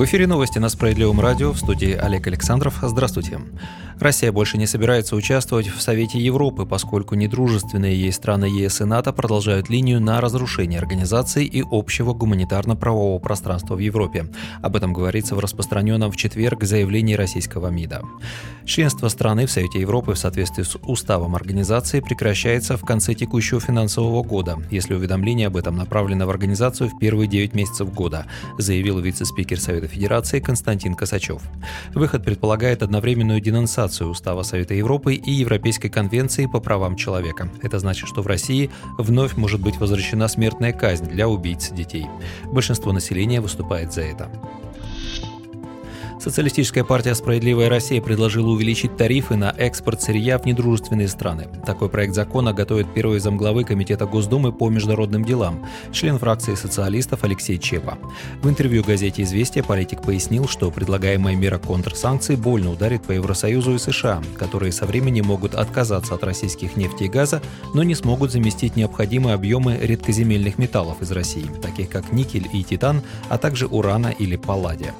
В эфире новости на Справедливом радио в студии Олег Александров. Здравствуйте. Россия больше не собирается участвовать в Совете Европы, поскольку недружественные ей страны ЕС и НАТО продолжают линию на разрушение организации и общего гуманитарно-правового пространства в Европе. Об этом говорится в распространенном в четверг заявлении российского МИДа. Членство страны в Совете Европы в соответствии с уставом организации прекращается в конце текущего финансового года, если уведомление об этом направлено в организацию в первые 9 месяцев года, заявил вице-спикер Совета Федерации Константин Косачев. Выход предполагает одновременную денонсацию ратификацию Устава Совета Европы и Европейской конвенции по правам человека. Это значит, что в России вновь может быть возвращена смертная казнь для убийц детей. Большинство населения выступает за это. Социалистическая партия «Справедливая Россия» предложила увеличить тарифы на экспорт сырья в недружественные страны. Такой проект закона готовит первый замглавы Комитета Госдумы по международным делам, член фракции социалистов Алексей Чепа. В интервью газете «Известия» политик пояснил, что предлагаемая мера контрсанкций больно ударит по Евросоюзу и США, которые со временем могут отказаться от российских нефти и газа, но не смогут заместить необходимые объемы редкоземельных металлов из России, таких как никель и титан, а также урана или палладия.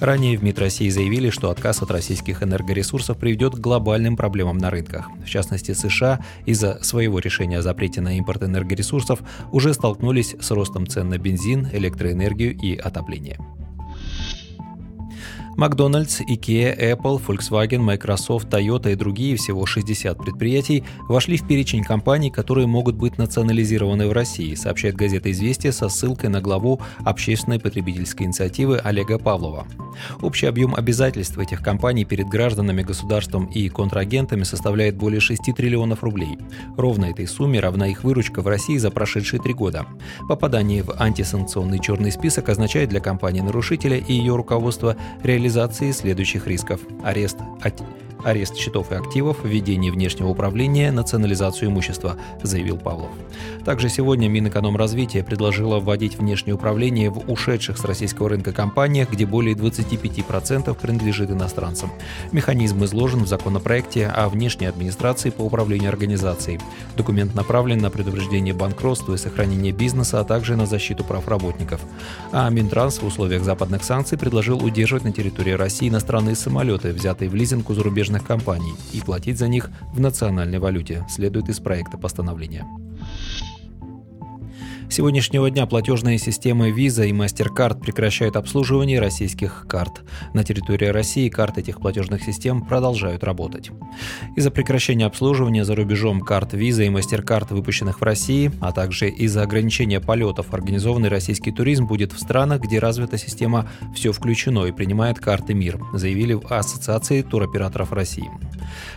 Ранее в МИД России заявили, что отказ от российских энергоресурсов приведет к глобальным проблемам на рынках. В частности, США из-за своего решения о запрете на импорт энергоресурсов уже столкнулись с ростом цен на бензин, электроэнергию и отопление. Макдональдс, Ikea, Apple, Volkswagen, Microsoft, Toyota и другие, всего 60 предприятий, вошли в перечень компаний, которые могут быть национализированы в России, сообщает газета «Известия» со ссылкой на главу общественной потребительской инициативы Олега Павлова. Общий объем обязательств этих компаний перед гражданами, государством и контрагентами составляет более 6 триллионов рублей. Ровно этой сумме равна их выручка в России за прошедшие три года. Попадание в антисанкционный черный список означает для компании-нарушителя и ее руководства реализацию реализации следующих рисков. Арест арест счетов и активов, введение внешнего управления, национализацию имущества, заявил Павлов. Также сегодня Минэкономразвитие предложило вводить внешнее управление в ушедших с российского рынка компаниях, где более 25% принадлежит иностранцам. Механизм изложен в законопроекте о внешней администрации по управлению организацией. Документ направлен на предупреждение банкротства и сохранение бизнеса, а также на защиту прав работников. А Минтранс в условиях западных санкций предложил удерживать на территории России иностранные самолеты, взятые в лизинг у зарубежных зарубежных компаний и платить за них в национальной валюте, следует из проекта постановления сегодняшнего дня платежные системы Visa и MasterCard прекращают обслуживание российских карт. На территории России карты этих платежных систем продолжают работать. Из-за прекращения обслуживания за рубежом карт Visa и MasterCard, выпущенных в России, а также из-за ограничения полетов, организованный российский туризм будет в странах, где развита система «Все включено» и принимает карты МИР, заявили в Ассоциации туроператоров России.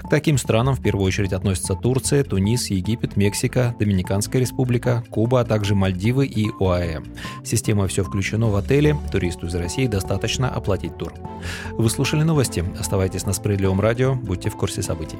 К таким странам в первую очередь относятся Турция, Тунис, Египет, Мексика, Доминиканская республика, Куба, а также Мальдивы и ОАЭ. Система «Все включено» в отеле, туристу из России достаточно оплатить тур. Вы слушали новости. Оставайтесь на Справедливом радио, будьте в курсе событий.